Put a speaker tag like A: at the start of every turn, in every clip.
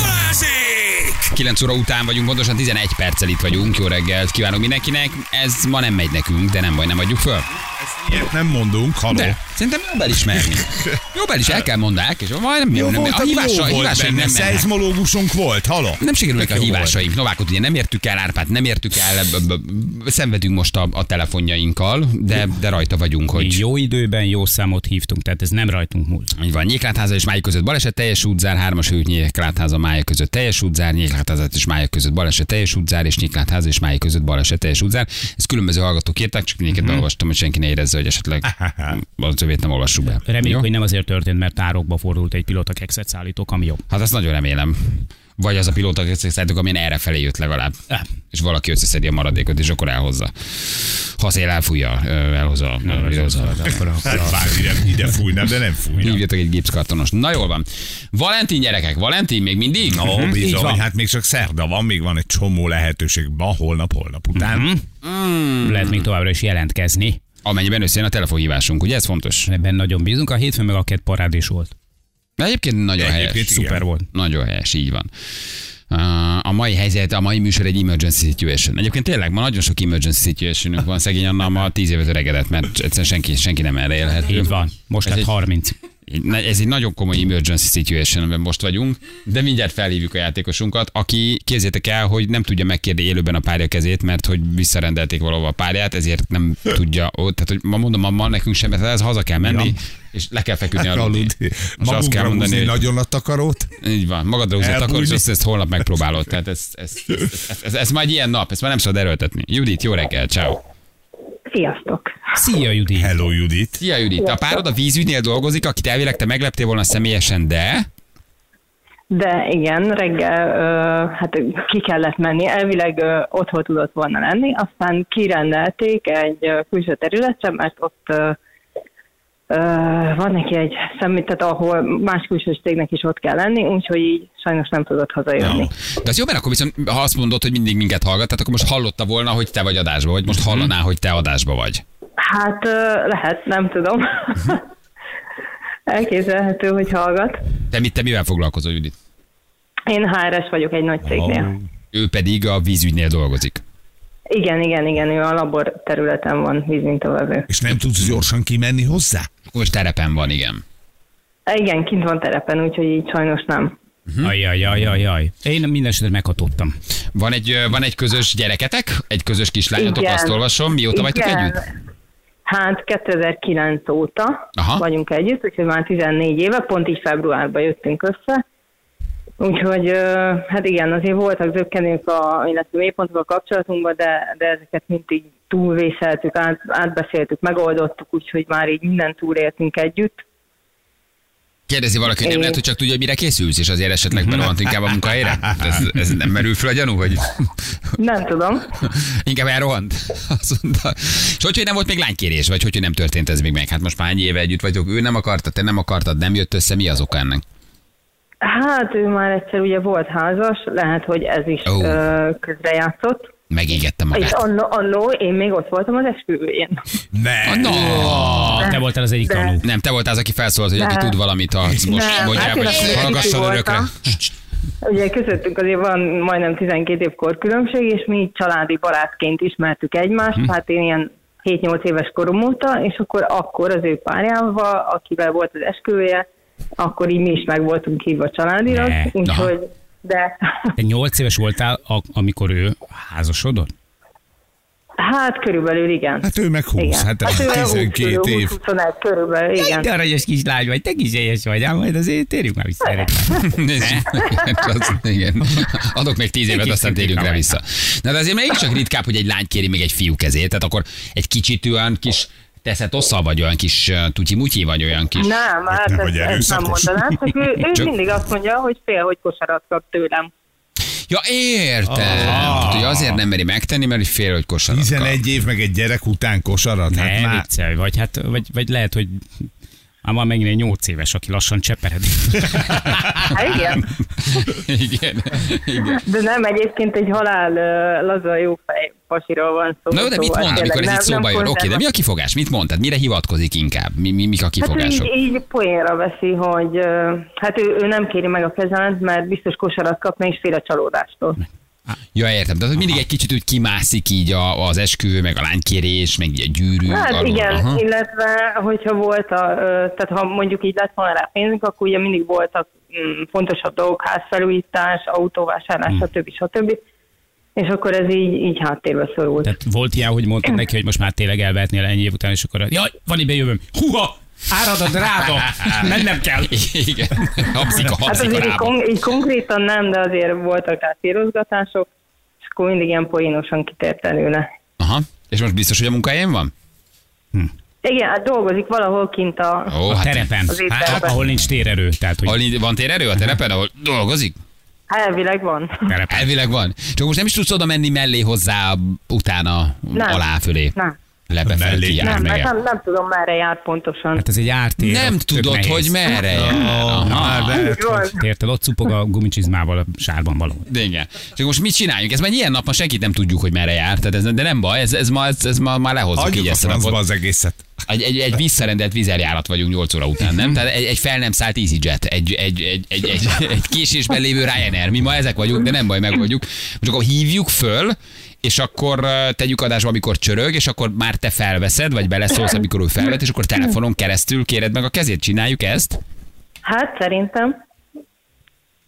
A: Balázsék!
B: 9 óra után vagyunk, pontosan 11 perccel itt vagyunk. Jó reggelt kívánok mindenkinek. Ez ma nem megy nekünk, de nem baj, nem adjuk föl.
C: Ilyet nem mondunk, haló.
B: De szerintem jobb elismerni. Jobb elis, el kell mondák, és majdnem
C: Jó
B: nem,
C: volt,
B: a hívása,
C: jó volt
B: hívásaink nem mennek.
C: szeizmológusunk volt, haló.
B: Nem sikerülnek a hívásaink. Novákot ugye nem értük el, Árpát nem értük el, szenvedünk most a, a telefonjainkkal, de, de rajta vagyunk,
D: Mi
B: hogy
D: jó időben jó számot hívtunk, tehát ez nem rajtunk múlt.
B: így van. Nyéklátháza és Máj között baleset, teljes útzár, hármas út Nyéklátháza, Máj között teljes útzár, Nyéklátháza és Máj között baleset, teljes útzár, és Nyéklátháza és Máj között baleset, teljes útzár. Ezt különböző hallgatók írták, csak mindenket beolvastam, hogy senki ne érezze, hogy esetleg az övét nem olvassuk be.
D: Reméljük,
B: Jó?
D: hogy nem azért történt, mert tárokba fordult egy pilóta kekszet szállító kamió.
B: Hát azt nagyon remélem. Vagy az a pilóta, akit szállítok, amilyen erre felé jött legalább.
D: Eh.
B: És valaki összeszedi a maradékot, és akkor elhozza. Ha szél elfújja, elhozza. elhozza.
C: Hát ide, ide fújna, de nem fújna.
B: Hívjatok egy gipszkartonos. Na jól van. Valentin gyerekek, Valentin még mindig?
C: Ó,
D: így
C: bizony,
D: van.
C: hát még csak szerda van, még van egy csomó lehetőség ma, holnap, holnap után.
D: Mhm.
B: Hmm.
D: Lehet még továbbra is jelentkezni.
B: Amennyiben összejön a telefonhívásunk, ugye ez fontos?
D: Ebben nagyon bízunk. A hétfőn meg a két parádés volt.
B: De egyébként nagyon
C: Egyébként
B: helyes.
C: igen.
D: Szuper volt.
B: Nagyon helyes, így van. A mai helyzet, a mai műsor egy emergency situation. Egyébként tényleg ma nagyon sok emergency situationünk van, szegény Anna ma 10 évet öregedett, mert egyszerűen senki, senki nem erre élhető.
D: Így van. Most
B: Ez
D: lett
B: egy-
D: 30.
B: Na, Ez egy nagyon komoly emergency situation, amiben most vagyunk, de mindjárt felhívjuk a játékosunkat, aki képzétek el, hogy nem tudja megkérni élőben a párja kezét, mert hogy visszarendelték valahova a párját, ezért nem tudja, ó, tehát hogy ma mondom, ma, ma nekünk sem, mert ez haza kell menni,
C: Ja.
B: és le kell feküdni
C: Hát
B: aludni. Most azt kell mondani,
C: húzni
B: hogy
C: nagyon a takarót.
B: így van, magadra húzott
C: Elbújni.
B: akkor, és ezt, holnap megpróbálod. Tehát ez, ez, ez, ez, ez, ez, már egy ilyen nap, ezt már nem szabad erőltetni. Judit, jó reggel, ciao.
E: Sziasztok!
D: Szia, Judi!
C: Hello, Judit.
B: Szia Judit, a párod a vízügynél dolgozik, akit elvileg te megleptél volna személyesen, de...
E: De igen, reggel ö, hát ki kellett menni, elvileg ö, otthon tudott volna lenni, aztán kirendelték egy külső területre, mert ott ö, van neki egy szemét, tehát ahol más külsős cégnek is ott kell lenni, úgyhogy így sajnos nem tudott hazajönni.
B: De az jó, mert akkor viszont, ha azt mondod, hogy mindig minket hallgat, tehát akkor most hallotta volna, hogy te vagy adásba, vagy most hallaná, hogy te adásba vagy.
E: Hát lehet, nem tudom. Elképzelhető, hogy hallgat.
B: Te, mit, te mivel foglalkozol, Judit?
E: Én HRS vagyok egy nagy cégnél.
B: Ő pedig a vízügynél dolgozik.
E: Igen, igen, igen, ő a labor területen van vízmintavevő.
C: És nem tudsz gyorsan kimenni hozzá?
B: Most terepen van, igen.
E: Igen, kint van terepen, úgyhogy így sajnos nem.
D: Ajajajajaj. Én minden esetre meghatottam.
B: Van egy, van egy közös gyereketek, egy közös kislányotok,
E: Igen.
B: azt olvasom. Mióta vagytok
E: Igen.
B: együtt?
E: Hát 2009 óta
B: Aha.
E: vagyunk együtt, úgyhogy már 14 éve, pont így februárban jöttünk össze. Úgyhogy hát igen, azért voltak zökkenők, a, illetve mélypontok a kapcsolatunkban, de, de ezeket mindig túlvészeltük, át, átbeszéltük, megoldottuk, úgyhogy már így mindent túléltünk együtt.
B: Kérdezi valaki, hogy nem lehet, hogy csak tudja, hogy mire készülsz, és azért esetleg berohant inkább a munkahelyre? Ez, ez nem merül fel a gyanú, hogy
E: Nem tudom.
B: inkább elrohant? Azt mondta. És hogy, hogy nem volt még lánykérés, vagy hogy, hogy nem történt ez még meg? Hát most már ennyi éve együtt vagyok, ő nem akarta, te nem akartad, nem jött össze, mi az oka ennek?
E: Hát ő már egyszer ugye volt házas, lehet, hogy ez is oh. közrejátszott.
B: Megégette
E: És
B: magát.
E: annó, annó én még ott voltam az esküvőjén.
C: Ne.
B: Na,
D: Ah, te voltál az egyik
E: De-
D: tanú.
B: nem, te voltál az, aki felszólalt, hogy aki tud valamit, ha most
E: Nem,
B: mondjál,
E: hát az
B: hallgasson örökre.
E: Ugye közöttünk azért van majdnem 12 év korkülönbség, és mi családi barátként ismertük egymást,
B: Hm.
E: hát én ilyen 7-8 éves korom óta, és akkor akkor az ő párjával, akivel volt az esküvője, akkor így mi is meg voltunk hívva családilag, úgyhogy de
D: Te 8 éves voltál, amikor ő házasodott?
E: hát körülbelül igen.
C: Hát ő meg 20,
E: igen.
C: hát,
E: olyan
C: 12
E: 20,
C: év.
E: 21 körülbelül, igen.
D: De aranyos kislány vagy, te kis vagy, ám majd azért térjünk már vissza erre.
B: Az- Igen. Adok még tíz évet, aztán térjünk rá vissza. Na de azért mégiscsak ritkább, hogy egy lány kéri még egy fiú kezét, tehát akkor egy kicsit olyan kis teszed osszal, vagy olyan kis uh, tutyi-mutyi, vagy olyan kis...
E: Nem, hát
C: nem
E: ezt,
C: vagy
E: ezt nem mondanám, csak ő, ő
B: Csak-
E: mindig azt mondja, hogy fél, hogy kosarat kap tőlem.
B: Ja, értem. Ah. Hogy azért nem meri megtenni, mert fél, hogy kosarat kap.
C: 11 év meg egy gyerek után kosarat. Hát
D: Ne,
C: már
D: viccelj, vagy, hát, vagy, vagy lehet, hogy Ám van megint egy 8 éves, aki lassan cseperedik.
E: Hát igen.
B: Igen. Igen.
E: De nem, egyébként egy halál laza jó fej pasiról van szó.
B: Na de mit
E: szóval
B: mond, amikor ez itt szóba jön? Oké, de mi a kifogás? Mit mondtad? Mire hivatkozik inkább? Mi, mi, mik a
E: Hát
B: kifogások?
E: így, így poénra veszi, hogy hát ő, ő nem kéri meg a kezemet, mert biztos kosarat kapna és fél a csalódástól.
B: Ja, értem. Tehát mindig egy kicsit úgy kimászik így a, az esküvő, meg a lánykérés, meg így a gyűrű.
E: Hát
B: alól.
E: igen,
B: Aha.
E: illetve hogyha volt a, tehát ha mondjuk így lett volna rá pénzünk, akkor ugye mindig voltak mm, fontosabb dolgok, házfelújítás, autóvásárlás,
B: Hmm.
E: stb. stb. És akkor ez így, így háttérbe szorult.
D: Tehát volt ilyen, hogy mondtad neki, hogy most már tényleg elvehetnél ennyi év után, és akkor jaj, van itt bejövöm. Húha! Árad a drága! Mennem kell!
B: Igen. Habzik a,
E: Hát
B: habzik a
E: azért így,
B: rába.
E: kon- így konkrétan nem, de azért voltak rá célozgatások, és akkor mindig ilyen poénosan kitért előle.
B: Aha. És most biztos, hogy a munkahelyén van?
E: Igen, hát dolgozik valahol kint a...
B: Ó,
D: A
B: hát
D: terepen,
E: Az étterben.
D: hát, ahol nincs térerő. Tehát, hogy
B: ahol van térerő a terepen, ahol dolgozik?
E: Hát elvileg van.
D: terepen.
B: Elvileg van. Csak most nem is tudsz oda menni mellé hozzá, utána,
E: Nem.
B: alá, fölé.
E: Nem,
B: Lebefelé kijár
E: nem,
B: meg.
E: mert nem, nem tudom merre jár pontosan.
D: Hát ez egy ártér.
B: Nem tudod,
D: nehéz.
B: hogy merre jár.
C: Oh,
E: Van.
C: hogy...
D: Érted, ott cupog a gumicsizmával a sárban való.
B: De igen. Csak most mit csináljunk? Ez már egy ilyen nap, ma senkit nem tudjuk, hogy merre jár. Tehát ez, de nem baj, ez, ez, ma, ez, ez ma, már lehozzuk így ezt a napot.
C: az egészet.
B: Egy, egy, egy visszarendelt vizeljárat vagyunk 8 óra után, nem? Tehát egy, egy fel nem szállt EasyJet, egy, egy, egy, egy, egy, egy késésben lévő Ryanair. Mi ma ezek vagyunk, de nem baj, megoldjuk. Most akkor hívjuk föl, és akkor tegyük adásba, amikor csörög, és akkor már te felveszed, vagy beleszólsz, amikor ő felvet, és akkor telefonon keresztül kéred meg a kezét. Csináljuk ezt?
E: Hát szerintem.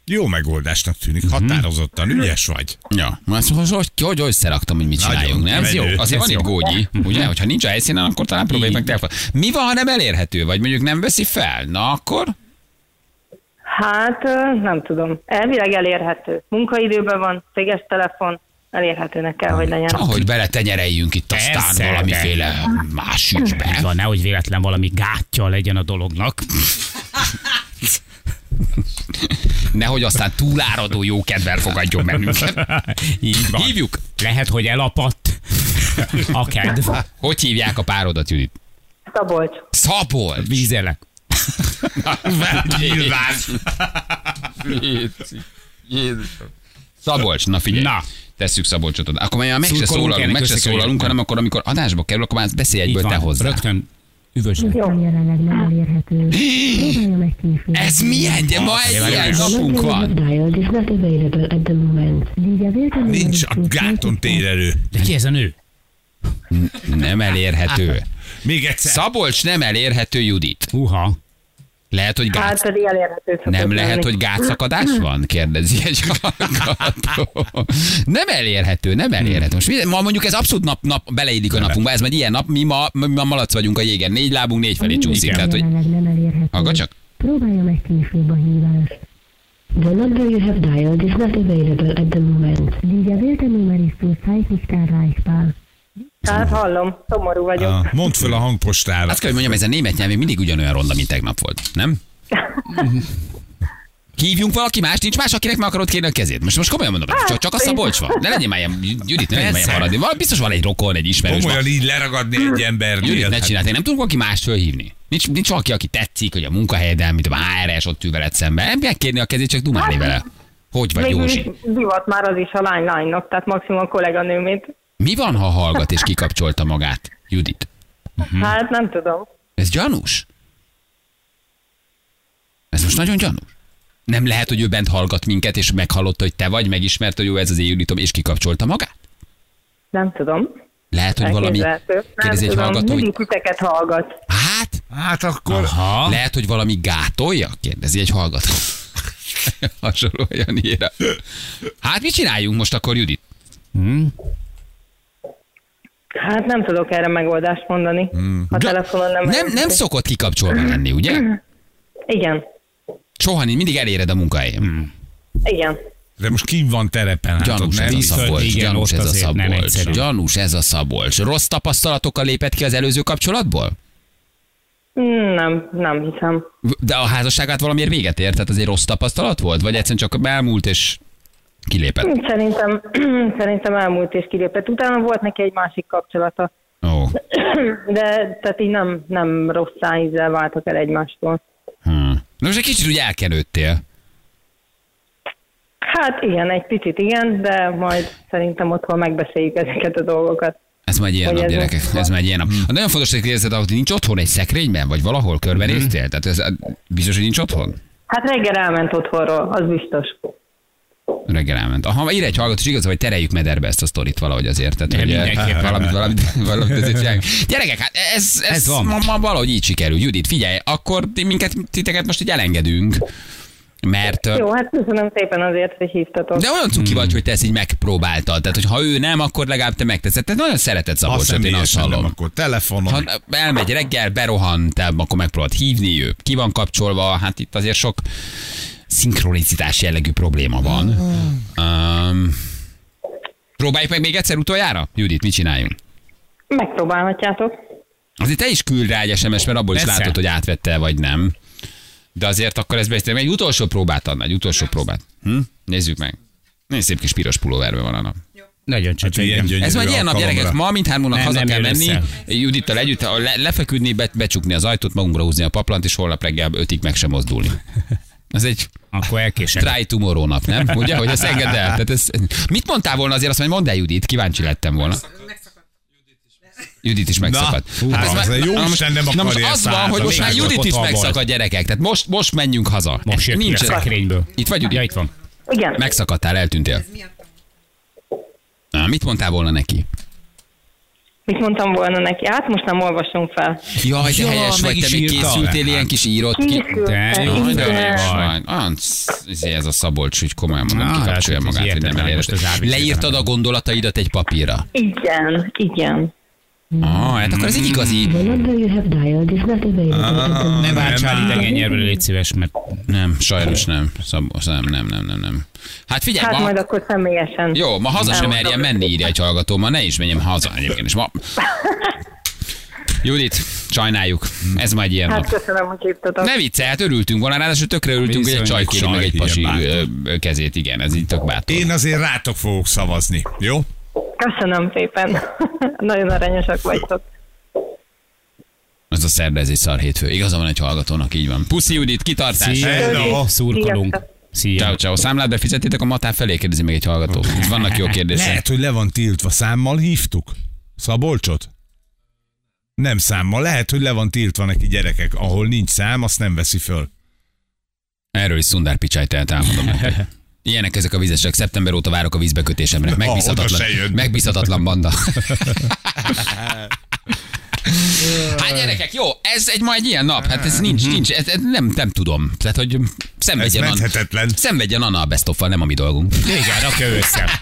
C: Jó megoldásnak tűnik, határozottan, ügyes vagy.
B: Ja, azt hogy, hogy, hogy összeraktam, hogy mit
C: Nagyon
B: csináljunk, nem? Ez jó. Azért van itt gógyi, ugye? Hogyha nincs a helyszínen, akkor talán próbáljuk meg telefon. Mi van, ha nem elérhető, vagy mondjuk nem veszi fel? Na akkor?
E: Hát nem tudom. Elvileg elérhető. Munkaidőben van, céges telefon, elérhetőnek kell, hogy legyen.
B: Ahogy beletenyereljünk itt aztán
D: Persze, de-
B: valamiféle más
D: Így
B: ügybe.
D: van, nehogy véletlen valami gátja legyen a dolognak.
B: Nehogy aztán túláradó jó kedvel fogadjon bennünket.
D: Így van.
B: Hívjuk.
D: Lehet, hogy elapadt a kedv.
B: Hogy hívják a párodat, Judit?
E: Szabolcs.
B: Szabolcs.
D: Vízelek.
B: Nyilván. Jézusom. Szabolcs, na figyelj.
D: Na.
B: Tesszük Szabolcsot oda. Akkor már meg se szólalunk, meg se szólalunk, hanem akkor, amikor adásba kerül, akkor már beszélj egyből te hozzá.
D: Rögtön üvösd.
E: Jó.
F: jelenleg nem elérhető. Próbálja meg később.
B: Ez milyen? De ma egy ilyen napunk van.
C: Nincs a gáton térerő.
D: De ki ez a nő?
B: Nem elérhető.
C: Még egyszer.
B: Szabolcs nem elérhető, Judit.
D: Uha.
B: Lehet, hogy
E: Hát
B: gát...
E: pedig elérhető
B: Nem lehet,
E: lenni.
B: hogy gátszakadás van? Kérdezi egy hallgató. Nem elérhető, nem elérhető. Most mi- ma mondjuk ez abszolút nap, nap beleillik a napunkba, ez egy ilyen nap, mi ma, mi ma malac vagyunk a jégen, négy lábunk, négy felé csúszik. Tehát, hogy
F: nem elérhető.
B: Hallgat csak.
F: Próbálja meg később a hívást. The number you have dialed is not available at the moment. Die gewählte Nummer ist zurzeit nicht erreichbar.
E: Hát hallom, szomorú vagyok.
C: Ah, Mondd föl a hangpostára.
B: azt kell, hogy mondjam, ez a német nyelv még mindig ugyanolyan ronda, mint tegnap volt, nem? Hívjunk valaki más, nincs más, akinek meg akarod kérni a kezét. Most, most komolyan mondom, csak, csak a Szabolcs van. Ne legyen már ilyen, Judit, ne legyen már ilyen maradni. Val- Biztos van egy rokon, egy ismerős.
C: Komolyan így leragadni egy embernél.
B: Judit, ne
C: Hát,
B: csináld, én nem tudok valaki mást fölhívni. Nincs, nincs valaki, aki tetszik, hogy a munkahelyeden, mint a HRS ott ül veled szemben. Nem kell kérni a kezét, csak dumálni vele. Hogy vagy,
E: is
B: Józsi?
E: divat már az is a lány lánynak, tehát maximum a kolléganőmét.
B: Mi van, ha hallgat és kikapcsolta magát, Judit?
E: Hát nem tudom.
B: Ez gyanús? Ez most nagyon gyanús? Nem lehet, hogy ő bent hallgat minket, és meghallotta, hogy te vagy, megismerte, hogy jó, ez az én Juditom, és kikapcsolta magát?
E: Nem tudom.
B: Lehet, hogy valami... Kérdezi egy
E: tudom.
B: hallgató, hogy...
E: Titeket hallgat.
B: Hát,
C: hát akkor
D: Aha.
B: lehet, hogy valami gátolja? Kérdezi egy hallgató. Hasonló olyan ére. Hát mit csináljunk most akkor, Judit?
E: Hát nem tudok erre megoldást mondani. A telefonon nem
B: Nem, nem szokott kikapcsolva lenni, ugye?
E: Igen.
B: Soha nincs, mindig eléred a munkahelyen.
E: Igen.
C: de most kim van terepen?
B: Gyanús ez a. Szabolcs,
D: igen,
B: gyanús ez a
D: azért
B: Szabolcs, gyanús ez a Szabolcs. Rossz tapasztalatokkal lépett ki az előző kapcsolatból?
E: Nem, nem hiszem.
B: De a házasságát valamiért véget ért, tehát az egy rossz tapasztalat volt? Vagy egyszerűen csak elmúlt és kilépett?
E: Szerintem, szerintem elmúlt és kilépett. Utána volt neki egy másik kapcsolata.
B: Ó.
E: De tehát így nem, nem rossz szájízzel váltak el egymástól.
B: Hm. Na most egy kicsit úgy elkenődtél.
E: Hát igen, egy picit igen, de majd szerintem otthon megbeszéljük ezeket a dolgokat.
B: Ez már egy ilyen
E: Hogy
B: nap,
E: ez
B: gyerekek. Ez már egy ilyen nap. A nagyon fontos, hogy érzed, hogy nincs otthon egy szekrényben, vagy valahol körbenéztél? Tehát ez biztos, hogy nincs otthon?
E: Hát reggel elment otthonról, az biztos.
B: Reggel elment. Aha, ír egy hallgató, és igaz, hogy tereljük mederbe ezt a sztorit valahogy azért. Tehát, hogy eh, valamit, valamit, valamit azért csináljuk. Gyerekek, hát ez, ez,
D: Ez van.
B: Ma, ma, valahogy így sikerül. Judit, figyelj, akkor ti- minket, titeket most így elengedünk. Mert
E: Jó, hát köszönöm szépen azért, hogy hívtatok.
B: de olyan cuki
C: Hmm.
B: vagy, hogy te ezt így megpróbáltad. Tehát, hogy ha ő nem, akkor legalább te megteszed. Tehát nagyon szereted Szabolcsot, én azt
C: személyesen nem,
B: hallom.
C: akkor telefonon.
B: Ha elmegy reggel, berohan, te akkor megpróbálod hívni, ő ki van kapcsolva, hát itt azért sok szinkronicitás jellegű probléma van. Um, próbáljuk meg még egyszer utoljára? Judit, mit csináljunk?
E: Megpróbálhatjátok.
B: Azért te is küld rá egy SMS, mert abból is
D: Persze.
B: látod, hogy átvette vagy nem. De azért akkor ez beszélni. Egy utolsó próbát adna, egy utolsó próbát. Hm? Nézzük meg. Nagyon szép kis piros pulóverben van a nap.
D: Nagyon
C: Hát
D: csöcsög.
C: ilyen gyönyörű
B: Ez majd ilyen nap, gyerekek. Ma mindhármónak
D: Nem,
B: haza
D: nem
B: kell menni,
D: össze.
B: Judittal együtt le, lefeküdni, be, becsukni az ajtót, magunkra húzni a paplant, és holnap reggel ötig meg sem mozdulni. Ez egy
D: Akkor elkések.
B: try tomorrow nap, nem? Ugye, hogy ezt engedd el. Tehát ez, mit mondtál volna azért, azt mondja, mondd el Judit, kíváncsi lettem volna. Judit is megszakadt.
C: hú,
B: ez
C: az
B: már-
C: jó
B: na most,
C: nem
B: na most az van, hogy most már Judit is megszakadt gyerekek. Tehát most, most menjünk haza.
D: Most jött ki a
B: Nincs.
D: szekrényből.
B: Itt vagy, Judit?
D: Ja, itt van.
E: Igen.
B: Megszakadtál, eltűntél. Na, mit mondtál volna neki?
E: Mit mondtam volna neki? Hát most nem olvasunk fel.
B: Jaj, de
D: Ja,
B: helyes vagy, te még készültél ilyen kis írott ki.
D: De jó,
B: de. Ah, ez- a Szabolcs, úgy komolyan mondom,
D: Na,
B: kikapcsolja
D: hát,
B: magát, hogy nem elérhető. Leírtad a gondolataidat egy papírra.
E: Igen, igen.
B: Ah, hát akkor ez egy igazi...
F: Moment.
D: Ne váltsál
C: nem.
D: idegen nyelvre, légy szíves, mert
B: Nem, sajnos nem. Szabolcs, nem, nem, nem, nem, nem. Hát figyelj,
E: Hát
B: ma...
E: majd akkor személyesen.
B: Jó, ma haza sem merjen menni, írja egy hallgató, ma ne is menjem haza egyébként. És ma... Judit, sajnáljuk. Ez majd ilyen
E: Hát
B: nap.
E: köszönöm, hogy hívtatok.
B: Ne vicce, hát örültünk volna, ráadásul tökre örültünk, hogy egy csaj kéri meg egy pasi
C: bátor.
B: kezét, igen, ez így tök bátor.
C: Én azért rátok fogok szavazni, jó?
E: Köszönöm szépen. Nagyon aranyosak vagytok.
B: Ez a szerda, ez egy szar hétfő. Igaza van egy hallgatónak, így van. Puszi Judit, kitartás.
D: Szia.
C: Hello.
D: szurkolunk. Szia.
B: Ciao, ciao. Számlát befizettétek a matár felé, kérdezi meg egy hallgató. Itt vannak jó kérdések.
C: Lehet, hogy le van tiltva. Számmal hívtuk? Szabolcsot? Nem számmal. Lehet, hogy le van tiltva neki gyerekek. Ahol nincs szám, azt nem veszi föl.
B: Erről is Szundár Picsájt elmondom nektek. Ilyenek ezek a vizesek. Szeptember óta várok a vízbekötésemre. Megbízhatatlan,
C: jön.
B: megbízhatatlan banda. Hát gyerekek, jó, ez egy ma egy ilyen nap, hát ez nincs, nincs, ez, ez nem, nem tudom. Tehát, hogy
C: Ez
B: szenvedjen, an,
C: menthetetlen.
B: szenvedjen Anna a best nem a mi dolgunk.
D: Igen, rakja össze.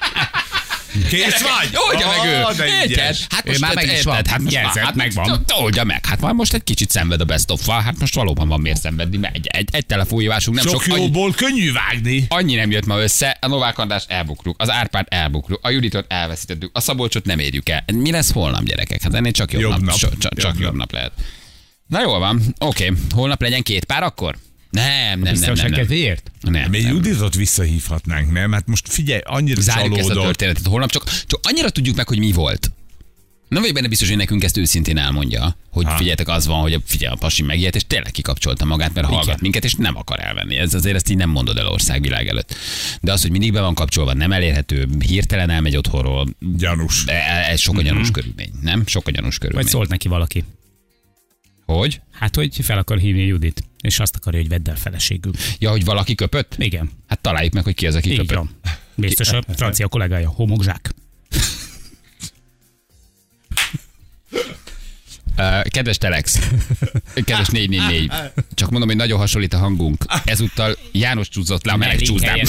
C: Kész vagy?
B: Oldja meg ő. Érted? Hát most
D: már meg is van.
B: Hát most
D: Jelzett,
B: hát
D: megvan.
B: Oldja meg. Hát majd most egy kicsit szenved a best of Hát most valóban van miért szenvedni, mert egy, egy, egy telefonhívásunk nem
C: Sok
B: sok,
C: jóból könnyű vágni.
B: annyi nem jött ma össze, a Novák András elbukruk, az Árpád elbukruk, a Juditot elveszítettük, a Szabolcsot nem érjük el. Mi lesz holnap, gyerekek? Hát ennél csak jobb,
C: Jobb
B: nap, csak,
C: Jobb
B: nap lehet. Na jól van, oké. Holnap legyen két pár akkor? Nem, nem, nem, nem. Nem.
D: kedvéért?
B: nem,
C: Még. Juditot visszahívhatnánk, nem? Hát most figyelj, annyira
B: Zárjuk ezt a
C: csalódott.
B: történetet holnap, csak, csak annyira tudjuk meg, hogy mi volt. Nem vagyok benne biztos, hogy nekünk ezt őszintén elmondja, hogy
C: Ha.
B: figyeljetek, az van, hogy a, figyelj, a pasi megijedt, és tényleg kikapcsolta magát, mert hallgat
D: Igen.
B: minket, és nem akar elvenni. Ez azért ezt így nem mondod el országvilág előtt. De az, hogy mindig be van kapcsolva, nem elérhető, hirtelen elmegy otthonról,
C: Gyanús.
B: e- ez sok a gyanús körülmény, nem? Sok a gyanús
D: Vagy
B: körülmény.
D: szólt neki valaki.
B: Hogy?
D: Hát, hogy fel akar hívni Judit, és azt akarja, hogy vedd el feleségül.
B: Ja, hogy valaki köpött?
D: Igen,
B: Hát találjuk meg, hogy ki az, aki
D: így
B: köpött.
D: van. Biztos a francia kollégája, homokzsák.
B: Kedves Telex, kedves 444, csak mondom, hogy nagyon hasonlít a hangunk. Ezúttal János csúszott le a meleg csúszdám.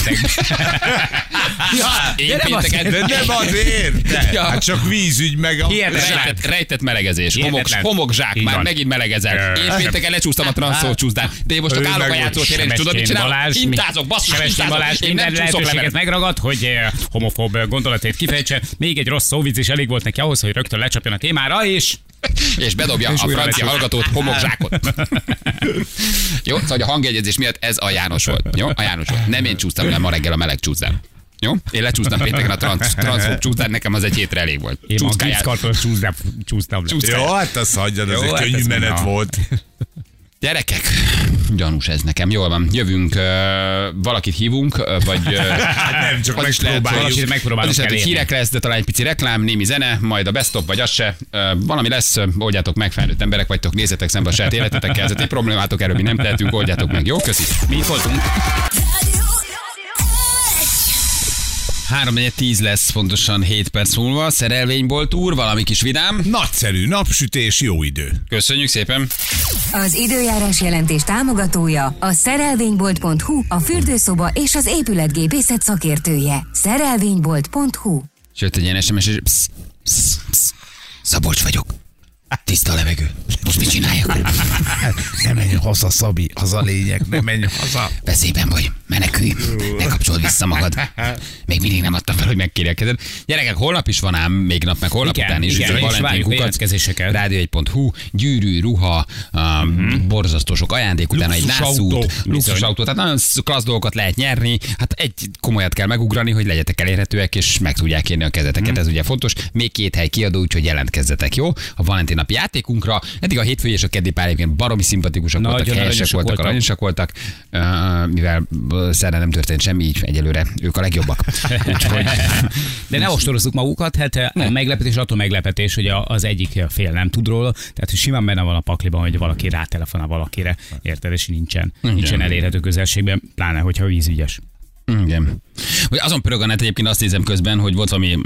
B: Én
D: de nem
B: pénteken,
C: De nem azért! De.
B: Ja.
C: Hát csak vízügy meg a...
B: Rejtett, rejtett melegezés, homok, homokzsák,
D: Így
B: már megint melegezel. Én pénteken lecsúsztam a transzol csúszdán, de én most csak állok a játszótéren, és tudod, mit csinálok?
D: Balázs,
B: Hintázok, basszus,
D: Balázs
B: én
D: minden lehetőséget megragad, hogy homofób gondolatét kifejtse. Még egy rossz szóvic is elég volt neki ahhoz, hogy rögtön lecsapjon a témára, és
B: És bedobja
D: És
B: a francia hallgatót, homokzsákot. Jó, szóval a hangjegyzés miatt ez a János volt. Jó, a János volt. Nem én csúsztam le ma reggel a meleg csúszdán. Jó? Én lecsúsztam pénteken a trans, transzfób csúsztán, nekem az egy hétre elég volt.
D: Én a
B: Csúszkáját-
D: gipszkartonos csúsztam, csúsztam le.
B: Csúsz-
C: Jó, hát azt hagyjad, ez
D: Jó,
C: egy
D: hát
C: könnyű menet volt.
B: Gyerekek, gyanús ez nekem. Jól van, jövünk, uh, valakit hívunk, ö, vagy... Uh,
C: Hát nem, csak
B: lehet,
C: megpróbáljuk.
D: Valakit megpróbálunk
B: az is lehet, hogy hírek lesz, de talán egy pici reklám, némi zene, majd a best of, vagy az se. Uh, valami lesz, oldjátok meg, felnőtt emberek vagytok, nézzetek szembe a saját életetekkel, ez egy problémátok, erről mi nem tehetünk, oldjátok meg. Jó, köszi.
D: Mi itt voltunk?
B: 3 10 lesz pontosan 7 perc múlva. Szerelvénybolt úr, valami kis vidám.
C: Nagyszerű, napsütés, jó idő.
B: Köszönjük szépen.
G: Az időjárás jelentés támogatója a szerelvénybolt.hu, a fürdőszoba és az épületgépészet szakértője. Szerelvénybolt.hu
B: Sőt, egy ilyen SMS, és psz, psz, psz. Szabolcs vagyok. Tiszta levegő. Most mit csináljak?
C: Ne menj haza, Szabi, az a lényeg, ne menj haza.
B: Veszélyben vagy. Menekülj. Ne kapcsold vissza magad. Még mindig nem adtam fel, hogy megkérjelkeded. Gyerekek, holnap is van ám, még nap, meg holnap
D: Igen,
B: után is.
D: igen,
B: úgyhogy
D: és várjuk jelentkezéseket. Mhm.
B: rádió1.hu, gyűrű, ruha, um, borzasztó sok ajándék, utána egy nászút, luxusautó, tehát nagyon klassz dolgokat lehet nyerni. Hát egy komolyat kell megugrani, hogy legyetek elérhetőek, és meg tudják érni a kezeteket,
D: Mhm.
B: ez ugye fontos. Még két hely kiadó, úgyhogy jelentkezzetek, jó? A Valentin napi játékunkra. Eddig a hétfői és a keddi pár egyébként baromi szimpatikusak
D: Nagyon
B: voltak, helyesek voltak,
D: voltak.
B: aranyosak voltak, uh, mivel szerre nem történt semmi, így egyelőre ők a legjobbak. Úgyhogy
D: De ne ostorozzuk magukat, hát a meglepetés attól meglepetés, hogy az egyik fél nem tud róla, tehát hogy simán benne van a pakliban, hogy valaki rátelefonál valakire, érted, és nincsen, nincsen elérhető közelségben, pláne, hogyha vízügyes.
B: Igen. Hogy azon pörög a net egyébként azt nézem közben, hogy volt valami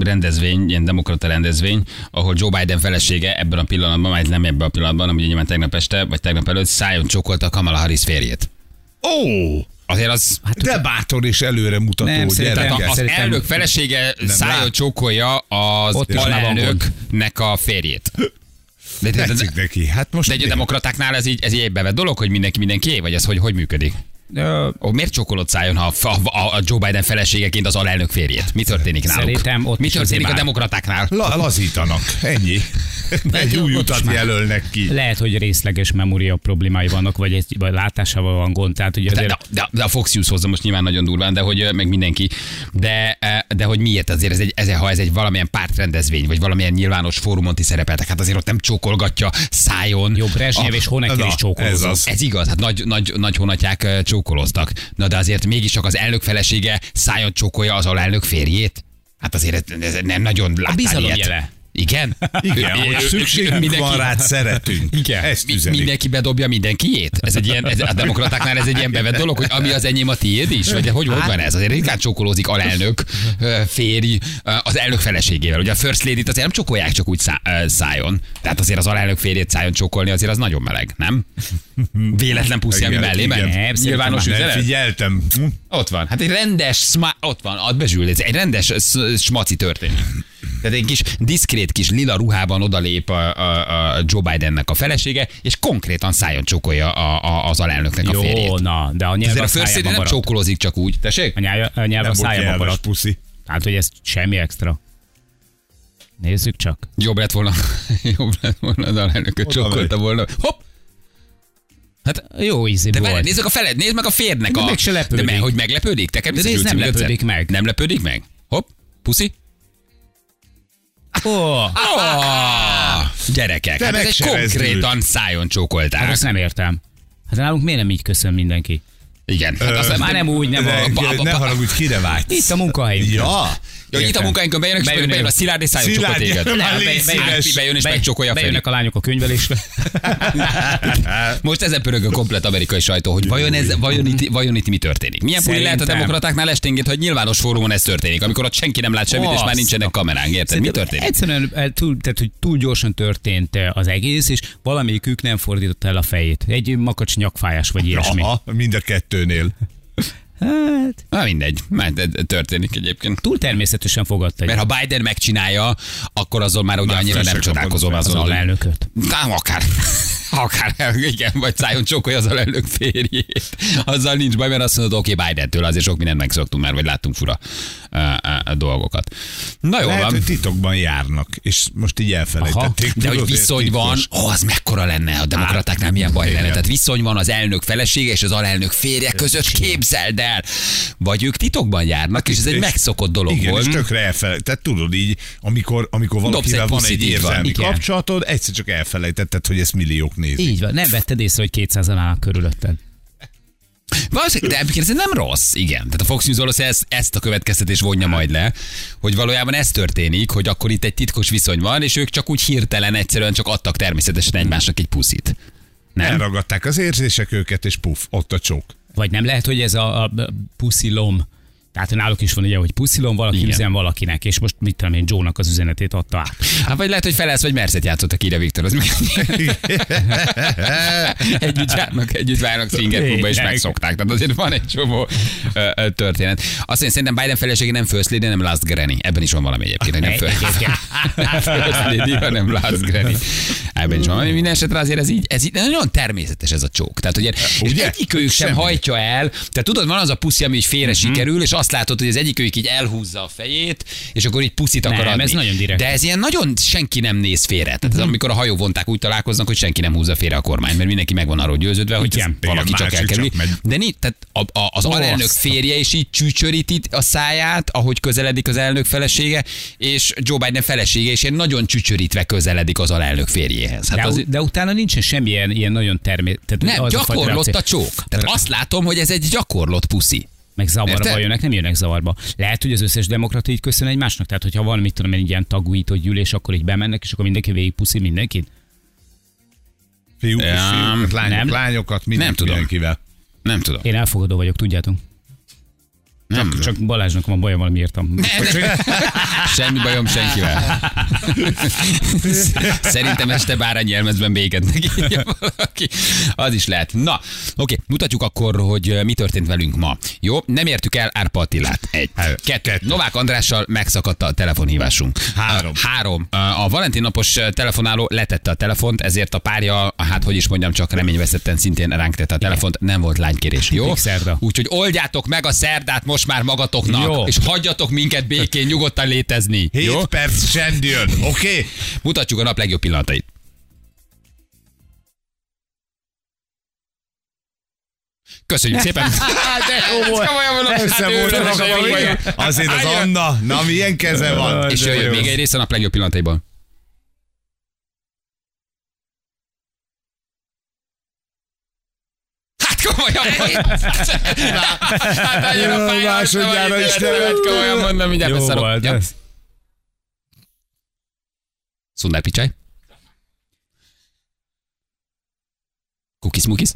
B: rendezvény, ilyen demokrata rendezvény, ahol Joe Biden felesége ebben a pillanatban, majd nem ebben a pillanatban, hanem ugye nyilván tegnap este, vagy tegnap előtt szájon csókolta Kamala Harris férjét.
C: Ó,
B: Azért az...
C: de bátor és előremutató
D: Nem, szerintem-
C: gyerekek.
B: Az
D: Szerintem-
B: elnök felesége szájon
C: lát.
B: csókolja az alelnöknek a férjét. De, de, de,
C: neki. Hát most
B: de egy a demokratáknál ez így, ez így egy bevett dolog, hogy mindenki mindenki, vagy ez hogy, hogy működik?
D: Ö,
B: Ó, miért csokolod szájon, ha a, a, a Joe Biden feleségeként az alelnök férjét? Mi történik náluk?
D: Szerintem ott
B: Mi történik a demokratáknál?
C: La, lazítanak, ennyi. Egy új utat jelölnek ki.
D: Lehet, hogy részleges memória problémái vannak, vagy, egy, vagy látásával van gond. Tehát, hogy
B: De,
D: azért,
B: de, de, de, a Fox News hozza most nyilván nagyon durván, de hogy meg mindenki. De, de hogy miért azért ez egy, ez, ha ez egy valamilyen pártrendezvény, vagy valamilyen nyilvános fórumon ti szerepeltek, hát azért ott nem csókolgatja szájon.
D: jó, Brezsnyev
B: a-
D: és Honecker is csókolózott.
C: ez az.
B: Ez igaz, hát nagy, nagy, nagy honatják ö, csókoloztak. Na de azért mégiscsak az elnök felesége szájon csókolja az alelnök férjét? Hát azért ez, nem nagyon láttál
D: bizalom
B: ilyet.
D: jele.
B: Igen?
C: Igen, hogy szükségünk
B: mindenki-
C: van rád, szeretünk.
B: Igen.
C: Ezt üzenik.
B: Mindenki bedobja mindenkiét? Ez egy ilyen, ez, a demokratáknál ez egy ilyen bevett dolog, hogy ami az enyém, a tiéd is? Vagy hogy, hogy van ez? Azért ritkán csókolózik alelnök, férj, az elnök feleségével. Ugye a first lady azért nem csókolják csak úgy szá, szájon. Tehát azért az alelnök férjét szájon csókolni azért az nagyon meleg, nem? Véletlen puszi, ami mellé megy. Nyilvános
C: Nem
B: üzenet?
C: figyeltem. Hm?
B: Ott van. Hát egy rendes, szma, ott van, ad bezsül, ez egy rendes smaci történet. Tehát egy kis diszkrét kis lila ruhában odalép a, a, a Joe Bidennek a felesége, és konkrétan szájon csókolja a, a, az alelnöknek a férjét.
D: Jó, na, de a nyelv a
B: a
D: szájában
B: nem
D: maradt.
B: csókolózik csak úgy. Tessék?
D: A nyelv, a, nyelv a szájában maradt.
C: puszi.
D: Tehát, hogy ez semmi extra. Nézzük csak.
B: Jobb lett volna, jobb lett volna az alelnököt csókolta volna. Hopp! Hát,
D: Jó ízű
B: de
D: volt.
B: nézzük a feled, nézd meg a férnek
D: De
B: a...
D: meg se lepődik.
B: De meg, hogy meglepődik? Te
D: De nézd, nem lepődik meg.
B: Nem lepődik meg? Hopp, puszi.
D: Ó,
B: Oh, gyerekek,
C: Te
B: hát ez
C: meg
B: egy
C: se
B: konkrétan szájon csókolták.
D: hát azt nem értem. Hát nálunk miért nem így köszön mindenki?
B: Igen. Hát azt
D: Már nem úgy, nem a...
C: ne haragudj, kire vágysz?
D: Itt a munkahelyünk.
C: Ja.
B: Jó, itt a munkáinkon bejönnek, és bejön a Szilárd és szájon csokol
C: Szilárd,
B: téged. Bejön és megcsókolja a
D: Bejönnek a lányok a könyvelésre.
B: Most ezen pörög a komplet amerikai sajtó, hogy vajon, ez, vajon, itt, vajon itt mi történik. Milyen buli lehet a demokratáknál esténként, hogy nyilvános fórumon ez történik, amikor ott senki nem lát semmit, és már nincsenek kameránk, érted? Mi történik?
D: Egyszerűen eh, túl, tehát, hogy túl gyorsan történt eh, az egész, és valamelyikük nem fordította el a fejét. Egy makacs nyakfájás vagy ilyesmi.
C: Aha, mind a kettőnél.
D: Hát,
B: Na mindegy, már történik egyébként.
D: túl természetesen fogadta.
B: Mert ha Biden megcsinálja, akkor azon már ugye
C: Már
B: annyira nem csodálkozom
D: az
B: azon, hogy...
D: alelnököt.
B: Nem akár. Akár, igen, vagy szálljon csókolja az alelnök férjét. Azzal nincs baj, mert azt mondod, oké, okay, Biden-től azért sok mindent megszoktunk már, vagy láttunk fura uh, uh, dolgokat. Na jó
C: Lehet,
B: van.
C: hogy titokban járnak, és most így elfelejtették.
B: De hogy viszony van, ó, az mekkora lenne, a demokratáknál milyen baj lenne. Tehát viszony van az elnök felesége és az alelnök férje között, képzeld el. Vagy ők titokban járnak, és ez egy megszokott dolog
C: Igen,
B: volt.
C: és tökre elfelejtett. Tehát tudod így, amikor, amikor valakivel van egy érzelmi kapcsolatod, egyszer csak elfelejtetted, hogy ezt milliók nézik.
D: Így van, nem vetted észre, hogy 200-an állnak körülötted.
B: Valószínűleg, de egyébként ez nem rossz, igen. Tehát a Fox News valószínűleg ezt, ezt a következtetés vonja majd le, hogy valójában ez történik, hogy akkor itt egy titkos viszony van, és ők csak úgy hirtelen egyszerűen csak adtak természetesen egymásnak egy puszit. Nem?
C: Elragadták az érzések őket, és puf, ott a csók.
D: Vagy nem lehet, hogy ez a, a puszilom, tehát náluk is van ugye, hogy puszilom, valaki
B: Igen.
D: üzen valakinek, és most mit tudom én, Joe-nak az üzenetét adta át.
B: Hát vagy lehet, hogy felelsz, vagy Merszet játszottak ide, Viktor. Az meg... együtt járnak, együtt várnak Szingerklubba, és megszokták. Tehát azért van egy csomó ö, történet. Azt mondja, szerintem Biden felesége nem First Lady, nem Last Granny. Ebben is van valami egyébként, nem First Lady, hanem Last Granny. Ebben is van valami. Minden esetre azért ez így, ez így nagyon természetes ez a csók. Tehát, hogy egyikőjük sem hajtja el. Tehát tudod, van az a puszi, ami így félre sikerül, és azt látod, hogy az egyikőjük így elhúzza a fejét, és akkor így puszit akar
D: Nem,
B: adni.
D: ez nagyon direkt.
B: De ez ilyen nagyon senki nem néz félre. Tehát ez amikor a hajóvonták úgy találkoznak, hogy senki nem húzza félre a kormány, mert mindenki meg van arról győződve, hogy
D: Igen.
B: ez valaki
C: Igen,
B: csak
C: megy.
B: De nincs, tehát a, a, az alelnök
D: a-
B: férje is így csücsöríti a száját, ahogy közeledik az elnök felesége, és Joe Biden felesége is ilyen nagyon csücsörítve közeledik az alelnök férjéhez. Hát
D: De,
B: az,
D: de utána nincsen semmilyen ilyen nagyon természetes.
B: nem, gyakorlott a csók. Tehát azt látom, hogy ez egy gyakorlott puszi.
D: Meg zavarba
B: Érted?
D: jönnek, nem jönnek zavarba. Lehet, hogy az összes demokrata így köszön egymásnak. Tehát, hogyha van, mit tudom én, egy ilyen tagújító gyűlés, akkor így bemennek, és akkor mindenki végig puszi mindenkit.
C: Fiúk
B: Um,
C: fiúkat, lányok,
D: nem.
C: lányokat, mindenki,
B: Nem tudom.
C: mindenkivel.
B: Nem tudom.
D: Én elfogadó vagyok, tudjátok.
B: Nem,
D: Csak Balázsnak van baja, valami írtam.
B: Semmi bajom senkivel. Szerintem este bárányi elmezben béket valaki. Az is lehet. Na, oké, mutatjuk akkor, hogy ö, mi történt velünk ma. Jó, nem értük el Árpa Attilát. Egy. Kettő. Novák Andrással megszakadt a telefonhívásunk.
C: Három.
B: Három. A Valentin napos telefonáló letette a telefont, ezért a párja, hát hogy is mondjam, csak reményveszetten szintén ránk tette a telefont, nem volt lánykérés. Jó? Úgyhogy oldjátok meg a szerdát most már magatoknak,
D: Jó.
B: és hagyjatok minket békén nyugodtan létezni.
C: 7
B: Jó?
C: perc csend jön, oké? Okay?
B: Mutatjuk a nap legjobb pillanatait. Köszönjük szépen!
C: De jó volt. Persze
B: hát
C: a. Azért az Anna, na milyen keze van.
B: És jöjjön még egy rész a nap legjobb pillanataiból. Hát komolyan mondom. Hát annyira
C: Jaj,
B: fájlaltam,
C: másodjára is nem.
B: Komolyan mondom, mindjárt
D: Jó
B: beszarok.
D: volt
B: Ja.
D: ez.
B: Szundár Picsaj. Kukis mukis.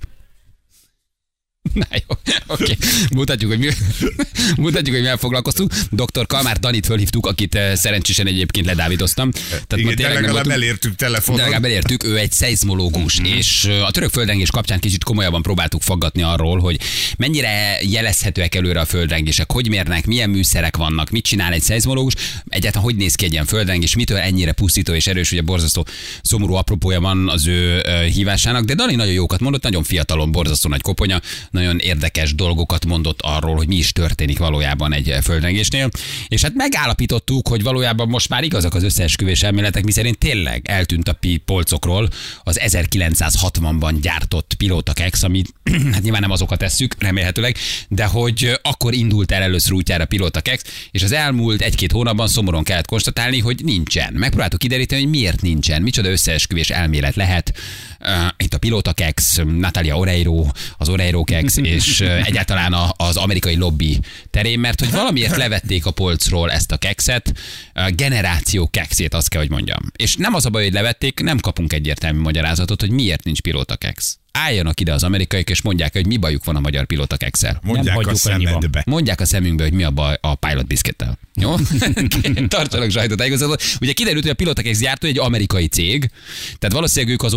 B: Na jó, oké. Mutatjuk, hogy mi, mutatjuk, hogy mivel foglalkoztunk. Dr. Kalmár Danit fölhívtuk, akit eh, szerencsésen egyébként ledávidoztam. Tehát
C: Igen, de legalább
B: voltunk-
C: elértük
B: de
C: telefonon.
B: legalább elértük, ő egy szeizmológus,
C: Mhm.
B: és ö, a török földrengés kapcsán kicsit komolyabban próbáltuk faggatni arról, hogy mennyire jelezhetőek előre a földrengések, hogy mérnek, milyen műszerek vannak, mit csinál egy szeizmológus, egyáltalán hogy néz ki egy ilyen földrengés, mitől ennyire pusztító és erős, ugye borzasztó szomorú apropója van az ő ö, hívásának, de Dani nagyon jókat mondott, nagyon fiatalon, borzasztó nagy koponya, nagyon érdekes dolgokat mondott arról, hogy mi is történik valójában egy földrengésnél, és hát megállapítottuk, hogy valójában most már igazak az összeesküvés elméletek, miszerint tényleg eltűnt a pi polcokról az 1960-ban gyártott pilóta kex, ami hát nyilván nem azokat tesszük, remélhetőleg, de hogy akkor indult el először útjára a pilóta kex, és az elmúlt egy-két hónapban szomorúan kellett konstatálni, hogy nincsen. Megpróbáltuk kideríteni, hogy miért nincsen, micsoda összeesküvés elmélet lehet. Uh, itt a pilóta kex, Natalia Oreiro, az Oreiro kex, és uh, egyáltalán a, az amerikai lobby terén, mert hogy valamiért levették a polcról ezt a kekszet, a generáció kekszét, azt kell, hogy mondjam. És nem az a baj, hogy levették, nem kapunk egyértelmű magyarázatot, hogy miért nincs pilóta keksz. Álljanak ide az amerikaiak, és mondják, hogy mi bajuk van a magyar pilóta kekszel.
C: Mondják a
D: hagyjuk annyiba.
C: szemedbe.
B: Mondják a szemünkbe, hogy mi a baj a Pilot Biscuittel. Jó? Tartsanak sajtótájékozatot. Ugye kiderült, hogy a Pilotakex gyártó egy amerikai cég, tehát valószínűleg ők az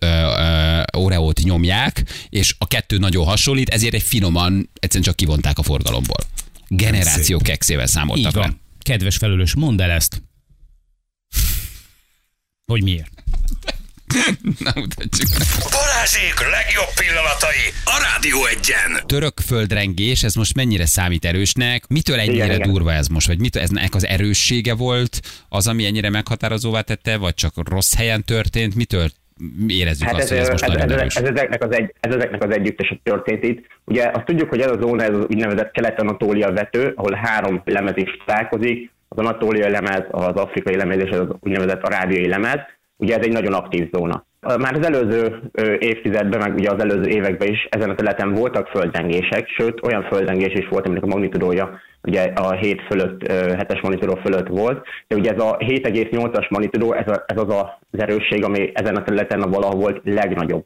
B: ö, Oreót nyomják, és a kettő nagyon hasonlít, ezért egy finoman egyszerűen csak kivonták a forgalomból. Generáció kekszével számoltak
D: Így
B: le.
D: van. Kedves felelős, mondd el ezt. Hogy miért?
B: Na, mutatjuk.
A: Balázsék legjobb pillanatai a Rádió egyen.
B: Török földrengés, ez most mennyire számít erősnek? Mitől ennyire
H: Igen, igen.
B: durva ez most? Vagy mitől eznek az erőssége volt az, ami ennyire meghatározóvá tette, vagy csak rossz helyen történt? Mitől érezzük
H: Hát
B: azt,
H: ez,
B: hogy ez
H: ez,
B: most
H: ez,
B: nagyon
H: ez,
B: erős?
H: ez, ezeknek az egy, ez ezeknek az együttese történt itt. Ugye azt tudjuk, hogy ez a zóna, ez az úgynevezett kelet-anatólia vető, ahol három lemez is találkozik, az anatóliai lemez, az afrikai lemez és az úgynevezett arábiai lemez. Ugye ez egy nagyon aktív zóna. Már az előző évtizedben, meg ugye az előző években is ezen a területen voltak földrengések, sőt olyan földrengés is volt, aminek a magnitudója ugye a 7 fölött, 7-es magnitudó fölött volt, de ugye ez a 7,8-as magnitudó, ez, a, ez az a- az erősség, ami ezen a területen a valaha volt legnagyobb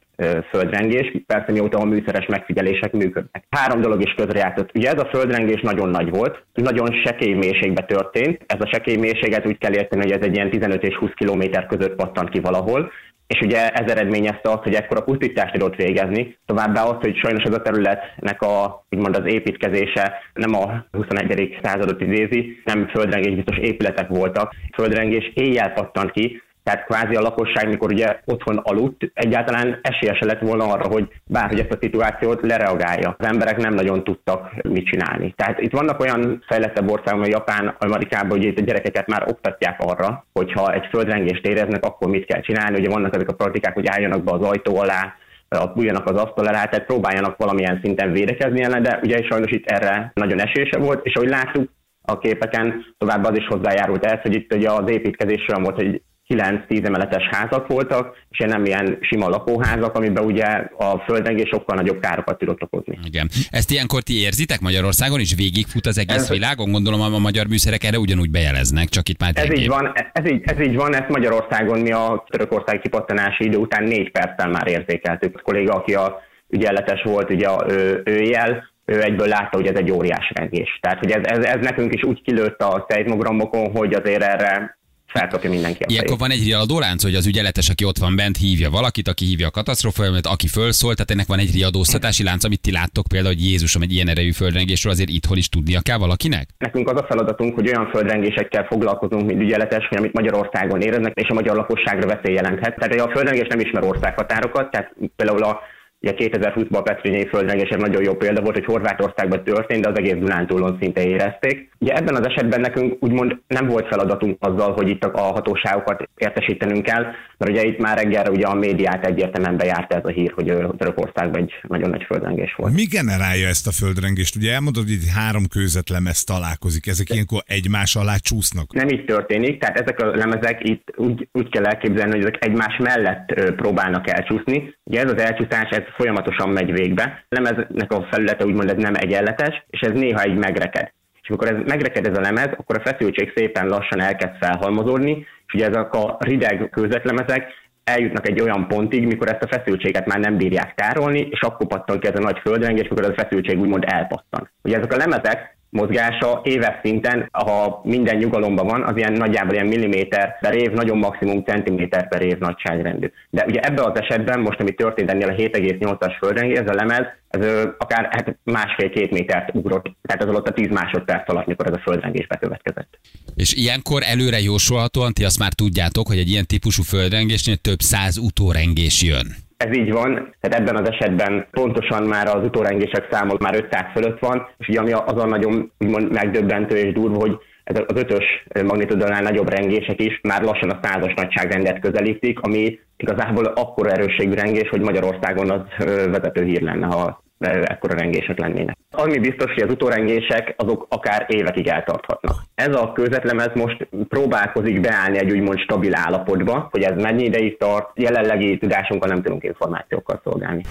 H: földrengés, persze mióta a műszeres megfigyelések működnek. Három dolog is közrejátszott. Ugye ez a földrengés nagyon nagy volt, nagyon sekély mélységbe történt, ez a sekély mélységet úgy kell érteni, hogy ez egy ilyen 15 és 20 kilométer között pattant ki valahol, és ugye ez eredményezte azt, hogy ekkora pusztítást tudott végezni, továbbá azt, hogy sajnos ez a területnek a, úgymond az építkezése nem a 21. századot idézi, nem földrengés biztos épületek voltak, földrengés éjjel pattant ki, tehát kvázi a lakosság, mikor ugye otthon aludt, egyáltalán esélye se lett volna arra, hogy bárhogy ezt a szituációt lereagálja. Az emberek nem nagyon tudtak mit csinálni. Tehát itt vannak olyan fejlettebb országok, mint Japán, Amerikában, hogy itt a gyerekeket már oktatják arra, hogyha egy földrengést éreznek, akkor mit kell csinálni. Ugye vannak ezek a praktikák, hogy álljanak be az ajtó alá, a bújjanak az asztal alá, tehát próbáljanak valamilyen szinten védekezni ellen, de ugye sajnos itt erre nagyon esése volt, és ahogy láttuk a képeken, továbbá az is hozzájárult ez, hogy itt ugye az építkezés olyan volt, hogy 9-10 emeletes házak voltak, és nem ilyen sima lakóházak, amiben ugye a földrengés sokkal nagyobb károkat tudott okozni.
B: Igen. Ezt ilyenkor ti érzitek Magyarországon is? Végigfut az egész
H: Ez-
B: világon? Gondolom a magyar műszerek erre ugyanúgy bejeleznek, csak itt már
H: Ez így van, ez így, ez így van, ezt Magyarországon mi a Törökország kipattanási idő után négy perccel már érzékeltük. A kolléga, aki a ügyeletes volt, ugye ő, ő jel, ő egyből látta, hogy ez egy óriás rengés. Tehát, hogy ez, ez, ez nekünk is úgy kilőtt a szeizmogramokon, hogy azért erre felkapja mindenki a
B: Ilyenkor van egy riadólánc, hogy az ügyeletes, aki ott van bent, hívja valakit, aki hívja a katasztrófajelmet, aki fölszól, tehát ennek van egy riadóztatási lánc, amit ti láttok például, hogy Jézusom egy ilyen erejű földrengésről azért itthon is tudnia kell valakinek?
H: Nekünk az a feladatunk, hogy olyan földrengésekkel foglalkozunk, mint ügyeletes, hogy amit Magyarországon éreznek, és a magyar lakosságra veszély jelenthet. Tehát a földrengés nem ismer országhatárokat, tehát például a Ugye 2020-ban a Petrinyei földrengés egy nagyon jó példa volt, hogy Horvátországban történt, de az egész Dunántúlon szinte érezték. Ugye ebben az esetben nekünk úgymond nem volt feladatunk azzal, hogy itt a hatóságokat értesítenünk kell, mert ugye itt már reggelre ugye a médiát egyértelműen bejárta ez a hír, hogy Törökországban egy nagyon nagy földrengés volt.
C: Mi generálja ezt a földrengést? Ugye elmondod, hogy itt három kőzetlemez találkozik, ezek ilyenkor egymás alá csúsznak.
H: Nem így történik, tehát ezek a lemezek itt úgy, úgy kell elképzelni, hogy ezek egymás mellett próbálnak elcsúszni. Ugye ez az elcsúszás, ez folyamatosan megy végbe. A lemeznek a felülete úgymond ez nem egyenletes, és ez néha egy megreked. És amikor ez megreked ez a lemez, akkor a feszültség szépen lassan elkezd felhalmozódni, és ugye ezek a rideg kőzetlemezek eljutnak egy olyan pontig, mikor ezt a feszültséget már nem bírják tárolni, és akkor pattan ki ez a nagy földrengés, mikor ez a feszültség úgymond elpattan. Ugye ezek a lemezek mozgása éves szinten, ha minden nyugalomban van, az ilyen nagyjából ilyen milliméter per év, nagyon maximum centiméter per év nagyságrendű. De ugye ebben az esetben, most ami történt ennél a 7,8-as földrengés, ez a lemez, ez akár hát másfél-két métert ugrott, tehát az alatt a 10 másodperc alatt, mikor ez a földrengés bekövetkezett.
B: És ilyenkor előre jósolhatóan ti azt már tudjátok, hogy egy ilyen típusú földrengésnél több száz utórengés jön.
H: Ez így van, tehát ebben az esetben pontosan már az utórengések száma már 500 fölött van, és ugye ami azon nagyon úgymond megdöbbentő és durva, hogy ez az ötös magnitudonál nagyobb rengések is már lassan a százas nagyságrendet közelítik, ami igazából akkora erősségű rengés, hogy Magyarországon az vezető hír lenne, ha ekkora rengések lennének. Ami biztos, hogy az utórengések azok akár évekig eltarthatnak. Ez a kőzetlemez most próbálkozik beállni egy úgymond stabil állapotba, hogy ez mennyi ideig tart, jelenlegi tudásunkkal nem tudunk információkkal szolgálni.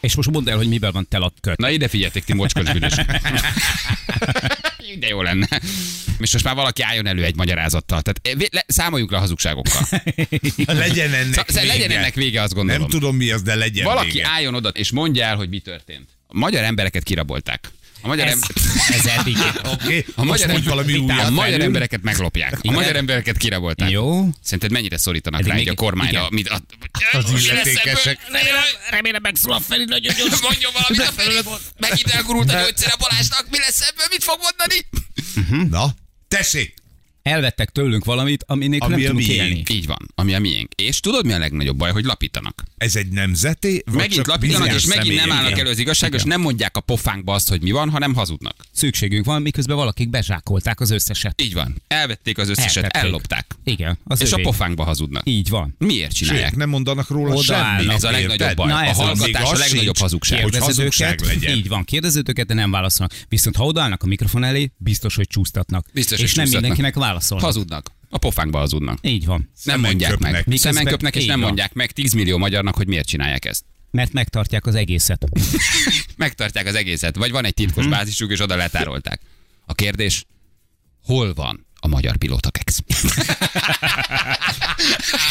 D: És most mondd el, hogy miben van tel a köt.
B: Na ide figyeltek, ti mocskos. De jó lenne. És most már valaki álljon elő egy magyarázattal. Tehát eh, le, számoljunk le a hazugságokkal.
C: Legyen ennek
B: Szóval
C: vége.
B: legyen ennek vége, azt gondolom.
C: Nem tudom mi az, de legyen
B: Valaki
C: vége.
B: álljon oda, és mondja el, hogy mi történt. A magyar embereket kirabolták. A magyar,
D: Ez,
B: em-
D: ez eddig.
C: Oké,
B: a magyar,
C: mondj valami
B: a
C: újat.
B: magyar embereket meglopják. A magyar embereket kirabolták.
D: Jó.
B: Szerinted mennyire szorítanak
D: Eddig
B: rá
D: még-
B: így a kormányra?
D: igen.
B: Mit, a,
C: Az illetékesek.
D: Remélem megszól a Feri nagyon gyors.
B: Mondjon valamit a Feri. Megint elgurult a gyógyszer a Balázsnak. Mi lesz ebből? Mit fog mondani?
C: Na, tessék!
D: Elvettek tőlünk valamit, aminek
C: Ami
D: nem
C: a
D: tudunk
C: miénk.
D: élni.
B: Így van, ami a miénk. És tudod, mi a legnagyobb baj, hogy lapítanak.
C: Ez egy nemzeti? vagy
B: megint
C: csak
B: lapítanak, és megint nem állnak elő az igazság, és nem mondják a pofánkba azt, hogy mi van, hanem hazudnak.
D: Szükségünk van, miközben valakik bezsákolták az összeset.
B: Így van. Elvették az összeset,
D: Elvették.
B: ellopták.
D: Igen, az
B: És a
D: övé.
B: pofánkba hazudnak.
D: Így van.
B: Miért csinálják?
C: Sőt, nem mondanak róla
D: Odaállnak.
C: semmit.
B: Ez a legnagyobb baj.
D: Na,
B: a
D: ez az.
B: hallgatás a legnagyobb hazugság.
C: Hogy hazugság legyen.
D: így van, kérdezed őket, de nem válaszolnak. Viszont ha odaállnak a mikrofon elé, biztos, hogy csúsztatnak.
B: Biztos,
D: és nem mindenkinek válaszolnak.
B: Hazudnak. A pofánkba hazudnak.
D: Így van.
B: Nem
C: Szemen
B: mondják
C: köpnek.
B: meg.
C: Miközben-
B: Szemen köpnek, és nem
D: van.
B: mondják meg 10 millió magyarnak, hogy miért csinálják ezt.
D: Mert megtartják az egészet.
B: Megtartják az egészet. Vagy van egy titkos
C: Mhm.
B: bázisuk, és oda letárolták. A kérdés, hol van a magyar pilótakex?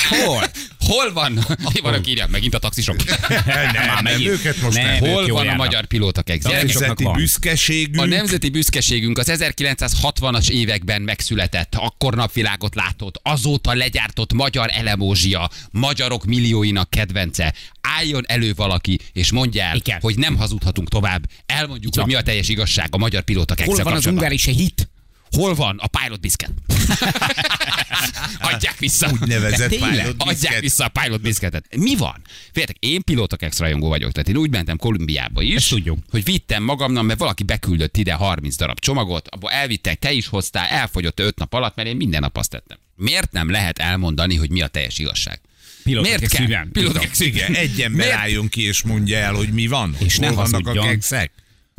B: Hol? Hol van? Van, aki írja, megint a taxisok.
C: Nem, nem,
D: megint.
C: őket most
D: Nem,
C: nem.
B: Hol van a magyar? Gyerekek,
D: Taxisoknak
C: Nemzeti büszkeségünk.
B: A nemzeti büszkeségünk az 1960-as években megszületett, akkor napvilágot látott, azóta legyártott magyar elemózsia, magyarok millióinak kedvence. Álljon elő valaki, és mondja el,
D: Igen.
B: hogy nem hazudhatunk tovább. Elmondjuk, hogy mi a teljes igazság a magyar pilóta
D: Hol van az ungári se hit?
B: Hol van a pilot biscuit? Adják vissza.
C: Úgynevezett pilot
B: Adják vissza a pilot biscuitet. Mi van? Féltek, én pilótakex rajongó vagyok, tehát én úgy mentem Kolumbiába is,
D: Ezt tudjuk.
B: hogy vittem magamnak, mert valaki beküldött ide 30 darab csomagot, abból elvittek, te is hoztál, elfogyott 5 nap alatt, mert én minden nap azt tettem. Miért nem lehet elmondani, hogy mi a teljes igazság?
D: Pilótakex
B: Miért kell? Pilótakex
C: Igen, egy ember álljon ki és mondja el, hogy mi van.
D: És ne
C: vannak a kekszek?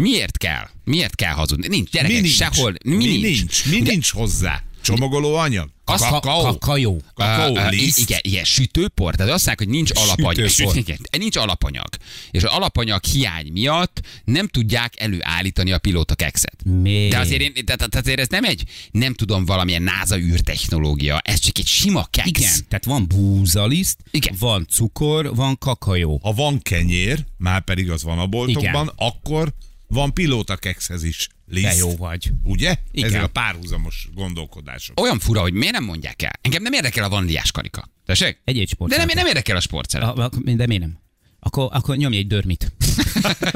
B: Miért kell? Miért kell hazudni? Nincs, gyerekek,
C: Mi nincs?
B: sehol. Mi,
C: Mi
B: nincs?
C: nincs? Mi
B: Ugye-
C: nincs hozzá? Csomagoló anyag?
B: Azt ha-
C: Kakaó?
D: Kakajó.
C: Kakaó
B: Ö, ö,
C: liszt?
B: Igen, igen, sütőpor. Tehát azt mondják, hogy nincs alapanyag. Süt- igen, nincs alapanyag. És az alapanyag hiány miatt nem tudják előállítani a pilóta kekszet.
D: Miért?
B: De azért, én, tehát, azért ez nem egy, nem tudom, valamilyen NASA űrtechnológia, ez csak egy sima keksz.
D: Igen, tehát van búzaliszt,
B: Igen.
D: van cukor, van kakajó.
C: Ha van kenyér, már pedig az van a boltokban, akkor van pilóta kekszhez is liszt.
D: De jó vagy.
C: Ugye?
D: Igen.
C: Ezek a párhuzamos gondolkodások.
B: Olyan fura, hogy miért nem mondják el. Engem nem érdekel a vaníliás karika. Tessék?
D: Egy egy sport.
B: De nem, nem érdekel a
D: a- De miért nem? Akkor, akkor nyomj egy dörmit.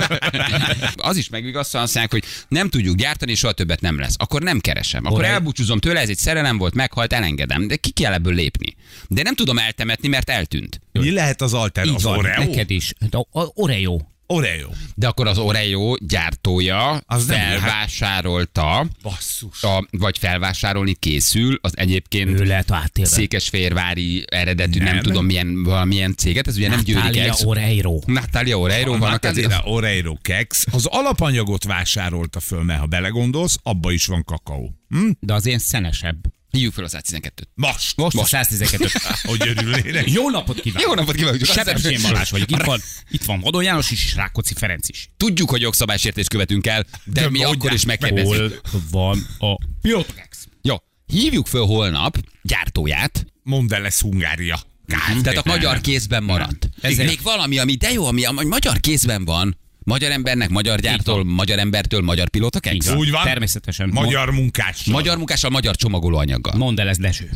B: az is megvigasztal, azt mondják, hogy nem tudjuk gyártani, soha többet nem lesz. Akkor nem keresem. Akkor
D: Oraj-
B: elbúcsúzom tőle, ez egy szerelem volt, meghalt, elengedem. De ki kell ebből lépni. De nem tudom eltemetni, mert eltűnt.
C: Mi lehet az alter?
D: Így
C: Az
D: van,
C: Oreo?
D: neked is. De a- a- Oreo.
C: Oreo.
B: De akkor az Oreo gyártója
C: Az
B: felvásárolta,
C: Basszus.
B: a, vagy felvásárolni készül, az egyébként
D: Ő lehet átélve.
B: székesfehérvári eredetű, nem.
C: Nem.
B: tudom milyen, valamilyen céget, ez ugye nem Győri Kex.
D: Oreiro.
B: Natalia Oreiro vannak
C: Natalia
B: ezért.
C: Oreo keks. Az alapanyagot vásárolta föl, mert ha belegondolsz, abba is van kakaó. Hm?
D: De az ilyen szenesebb.
B: Hívjuk fel a 112-t.
C: Most.
D: Most, a 112.
C: Hogy örülnének.
D: Jó napot kívánok!
B: Jó napot kívánok!
D: Sebestyén Balázs vagyok. Itt van, itt van Vadon János is, és Rákóczi Ferenc is.
B: Tudjuk, hogy jogszabálysértést követünk el, de,
C: De
B: mi akkor is
C: meg,
B: megkérdezzük.
D: Hol van a Pilotokex?
B: Jó, hívjuk föl holnap gyártóját,
C: Mondd el, lesz Hungária. Kár.
B: tehát a magyar kézben maradt. Ez még valami, ami de jó, ami a magyar kézben van. Magyar embernek, magyar gyártól, magyar embertől, magyar pilóta
D: van.
C: Úgy van.
D: Természetesen.
C: Magyar munkás.
B: Magyar munkással, magyar csomagolóanyaggal.
D: Mondd el, ez Dezső.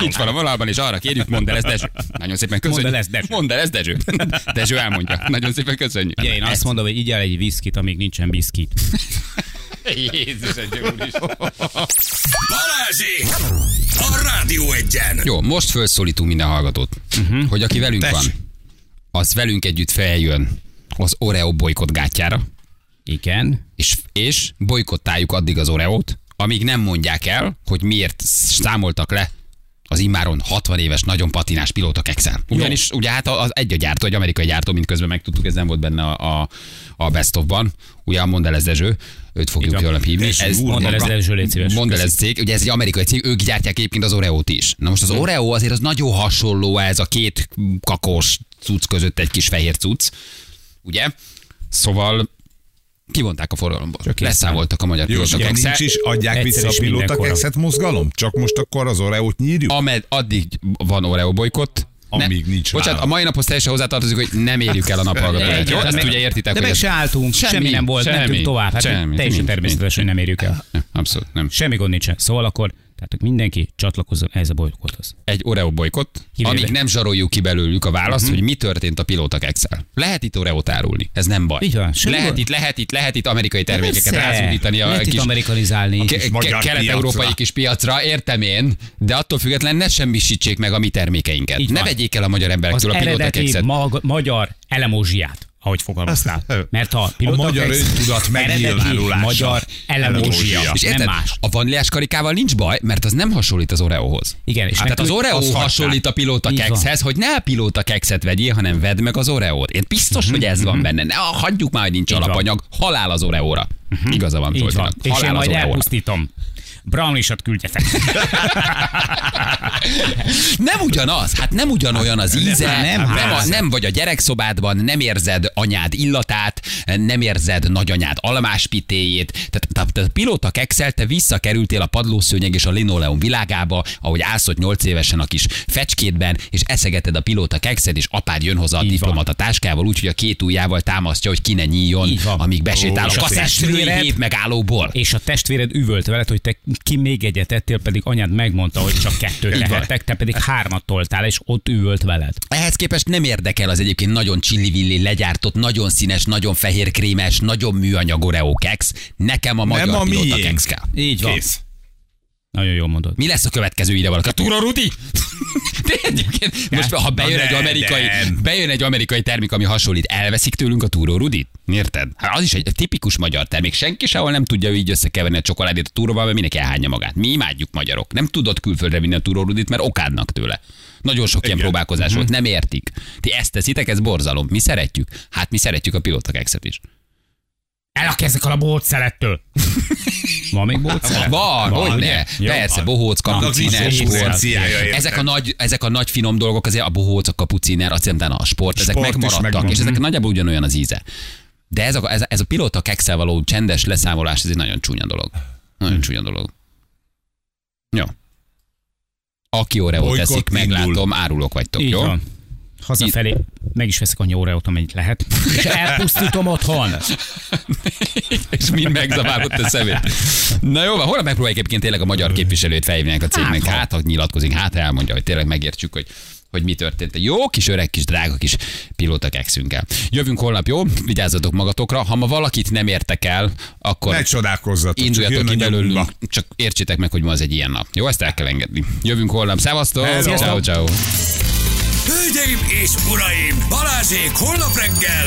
B: Itt van a vonalban, és arra kérjük, mondd el ezt Dezső. Nagyon szépen köszönjük.
D: Mondd el ezt, Dezső.
B: Mondd el ezt Dezső. Dezső elmondja. Nagyon szépen köszönjük.
D: Ugye én azt mondom, hogy így el egy viszkit, amíg nincsen biszkit.
B: Jézus, egy úr is.
A: Balázsi! A Rádió egyen!
B: Jó, most felszólítunk minden hallgatót, uh-huh. hogy aki velünk
C: Tessék.
B: van, az velünk együtt feljön az Oreo bolykott gátjára,
D: Igen.
B: és, és bolykottáljuk addig az Oreót, amíg nem mondják el, hogy miért számoltak le az immáron 60 éves, nagyon patinás pilóta kekszel. Ugyanis ugye hát az egy a gyártó, egy amerikai gyártó, mint közben megtudtuk, ez nem volt benne a, a, a Best of-ban. Ugye a Mondelez Dezső, őt fogjuk holnap hívni.
D: Ez
C: maga.
D: Dezső, légy szíves.
B: Mondelez cég, ugye ez egy amerikai cég, ők gyártják egyébként az Oreót is. Na most az Oreo azért az nagyon hasonló ez a két kakós cucc között egy kis fehér cucc, ugye? Szóval kivonták a forgalomból. Leszámoltak a magyar
C: Jó,
B: pilóta
C: nincs is, adják
D: Egyszer
C: vissza a pilóta kekszet mozgalom? Csak most akkor az Oreót nyírjuk?
B: Amed, addig van Oreo bolykott,
C: Amíg nincs
B: Bocsánat, a mai naphoz teljesen hozzátartozik, hogy nem érjük el a naphallgatóit. Jó, ezt ugye értitek,
D: De meg se álltunk, semmi, semmi nem volt,
B: semmi,
D: mentünk tovább. Hát
B: semmi,
D: teljesen természetes, hogy nem érjük el.
B: Abszolút nem.
D: Semmi gond nincsen. Szóval akkor Tehát mindenki csatlakozzon ehhez a bolykothoz.
B: Egy Oreo bolykott,
D: Kivéve-
B: amíg nem zsaroljuk ki belőlük a választ,
C: Mhm.
B: hogy mi történt a pilóta kekszel. Lehet itt Oreót árulni, ez nem baj.
D: Így van,
B: lehet itt, lehet itt, lehet itt amerikai termékeket rázúdítani a
D: Lehet
B: kis
D: amerikanizálni.
B: a ke- kelet-európai kis piacra, értem én, de attól függetlenül ne semmisítsék meg a mi termékeinket.
D: Így
B: ne
D: van.
B: vegyék el a magyar
D: az
B: emberektől a pilóta kekszet.
D: mag- magyar elemózsiát, ahogy fogalmaztál. Mert a, pilóta
C: magyar
D: keksz
C: öntudat megnyilvánulása.
D: magyar elemózsia.
B: És
D: nem
B: érted,
D: más.
B: a vaníliás karikával nincs baj, mert az nem hasonlít az Oreóhoz.
D: Igen, és
B: Hát tehát az Oreo
C: az
B: hasonlít a pilóta
D: van.
B: kekszhez, hogy ne a pilóta kekszet vegyél, hanem vedd meg az Oreót. Én biztos, hogy ez van benne. Ne, hagyjuk már, hogy nincs
D: Így van.
B: Alapanyag. Halál az Oreóra. Igaza van,
D: van.
B: Zsoltinak.
D: És én
B: Halál az
D: majd
B: Oreóra.
D: elpusztítom. Brownisat küldjetek.
B: Nem ugyanaz, hát nem ugyanolyan az íze,
D: nem
B: nem, nem, a, nem vagy a gyerekszobádban, nem érzed anyád illatát, nem érzed nagyanyád almáspitéjét, tehát, tehát, tehát a pilóta kekszel, te visszakerültél a padlószőnyeg és a linoleum világába, ahogy állsz ott 8 évesen a kis fecskétben, és eszegeted a pilóta kekszed, és apád jön hozzá a diplomata táskával, úgyhogy a két ujjával támasztja, hogy ki ne nyíljon, amíg besétál
D: Ó,
B: a
D: a testvéred-
B: hét megállóból.
D: és a testvéred üvölt veled, hogy te ki még egyet ettél, pedig anyád megmondta, hogy csak kettőt lehettek, te pedig hármat toltál, és ott üvölt veled.
B: Ehhez képest nem érdekel az egyébként nagyon csillivilli legyártott, nagyon színes, nagyon fehér krémes, nagyon műanyag Oreo keks. Nekem a magyar
C: a
B: pilóta
C: miénk.
B: keks kell.
D: Így van.
C: Kész.
D: Nagyon jól mondod.
B: Mi lesz a következő ide valaki? A Túra Rudi? De egyébként most, ha bejön egy amerikai, bejön egy amerikai termék, ami hasonlít, elveszik tőlünk a Túró Rudit? Érted? Hát az is egy tipikus magyar termék. Senki sehol nem tudja így összekeverni a csokoládét a túróval, mert mindenki elhányja magát. Mi imádjuk magyarok. Nem tudod külföldre vinni a Túró Rudit, mert okádnak tőle. Nagyon sok ilyen
C: Igen.
B: próbálkozás volt, nem értik. Ti ezt teszitek, ez borzalom. Mi szeretjük? Hát mi szeretjük a pilóta kekszet is.
D: El a a bótszelettől. Van még bótszelet?
B: Van, hogy ne.
D: ugye? Jó,
B: Persze,
D: van.
B: bohóc, kapuciner, sport. Ezek a, nagy, ezek a nagy finom dolgok, azért a bohóc, a kapuciner, azt hiszem, a sport, ezek
C: Sport
B: megmaradtak, és ezek nagyjából ugyanolyan az íze. De ez a, ez, a- ez a pilóta kekszel való csendes leszámolás, ez egy nagyon csúnya dolog. Nagyon csúnya dolog. Jó. Aki
C: Bolykott
B: teszik, meglátom, árulok vagytok,
D: Így
B: jó?
D: van. Hazafelé meg is veszek annyi óreót, amennyit lehet. És elpusztítom otthon.
B: és mind megzabálott a szemét. Na jó, van, holnap megpróbáljuk egyébként tényleg a magyar képviselőt felhívni a cégnek.
D: Hát, ha.
B: Hát, nyilatkozik, hát ha elmondja, hogy tényleg megértsük, hogy hogy mi történt. Jó kis öreg, kis drága kis pilóta kekszünkkel. Jövünk holnap, jó? Vigyázzatok magatokra. Ha ma valakit nem értek el, akkor
C: Ne csodálkozzatok,
B: induljatok ki belőlünk, csak értsétek meg, hogy ma az egy ilyen nap. Jó, ezt el kell engedni. Jövünk holnap. Szevasztok! Ciao, ciao.
A: Hölgyeim és uraim, Balázsék holnap reggel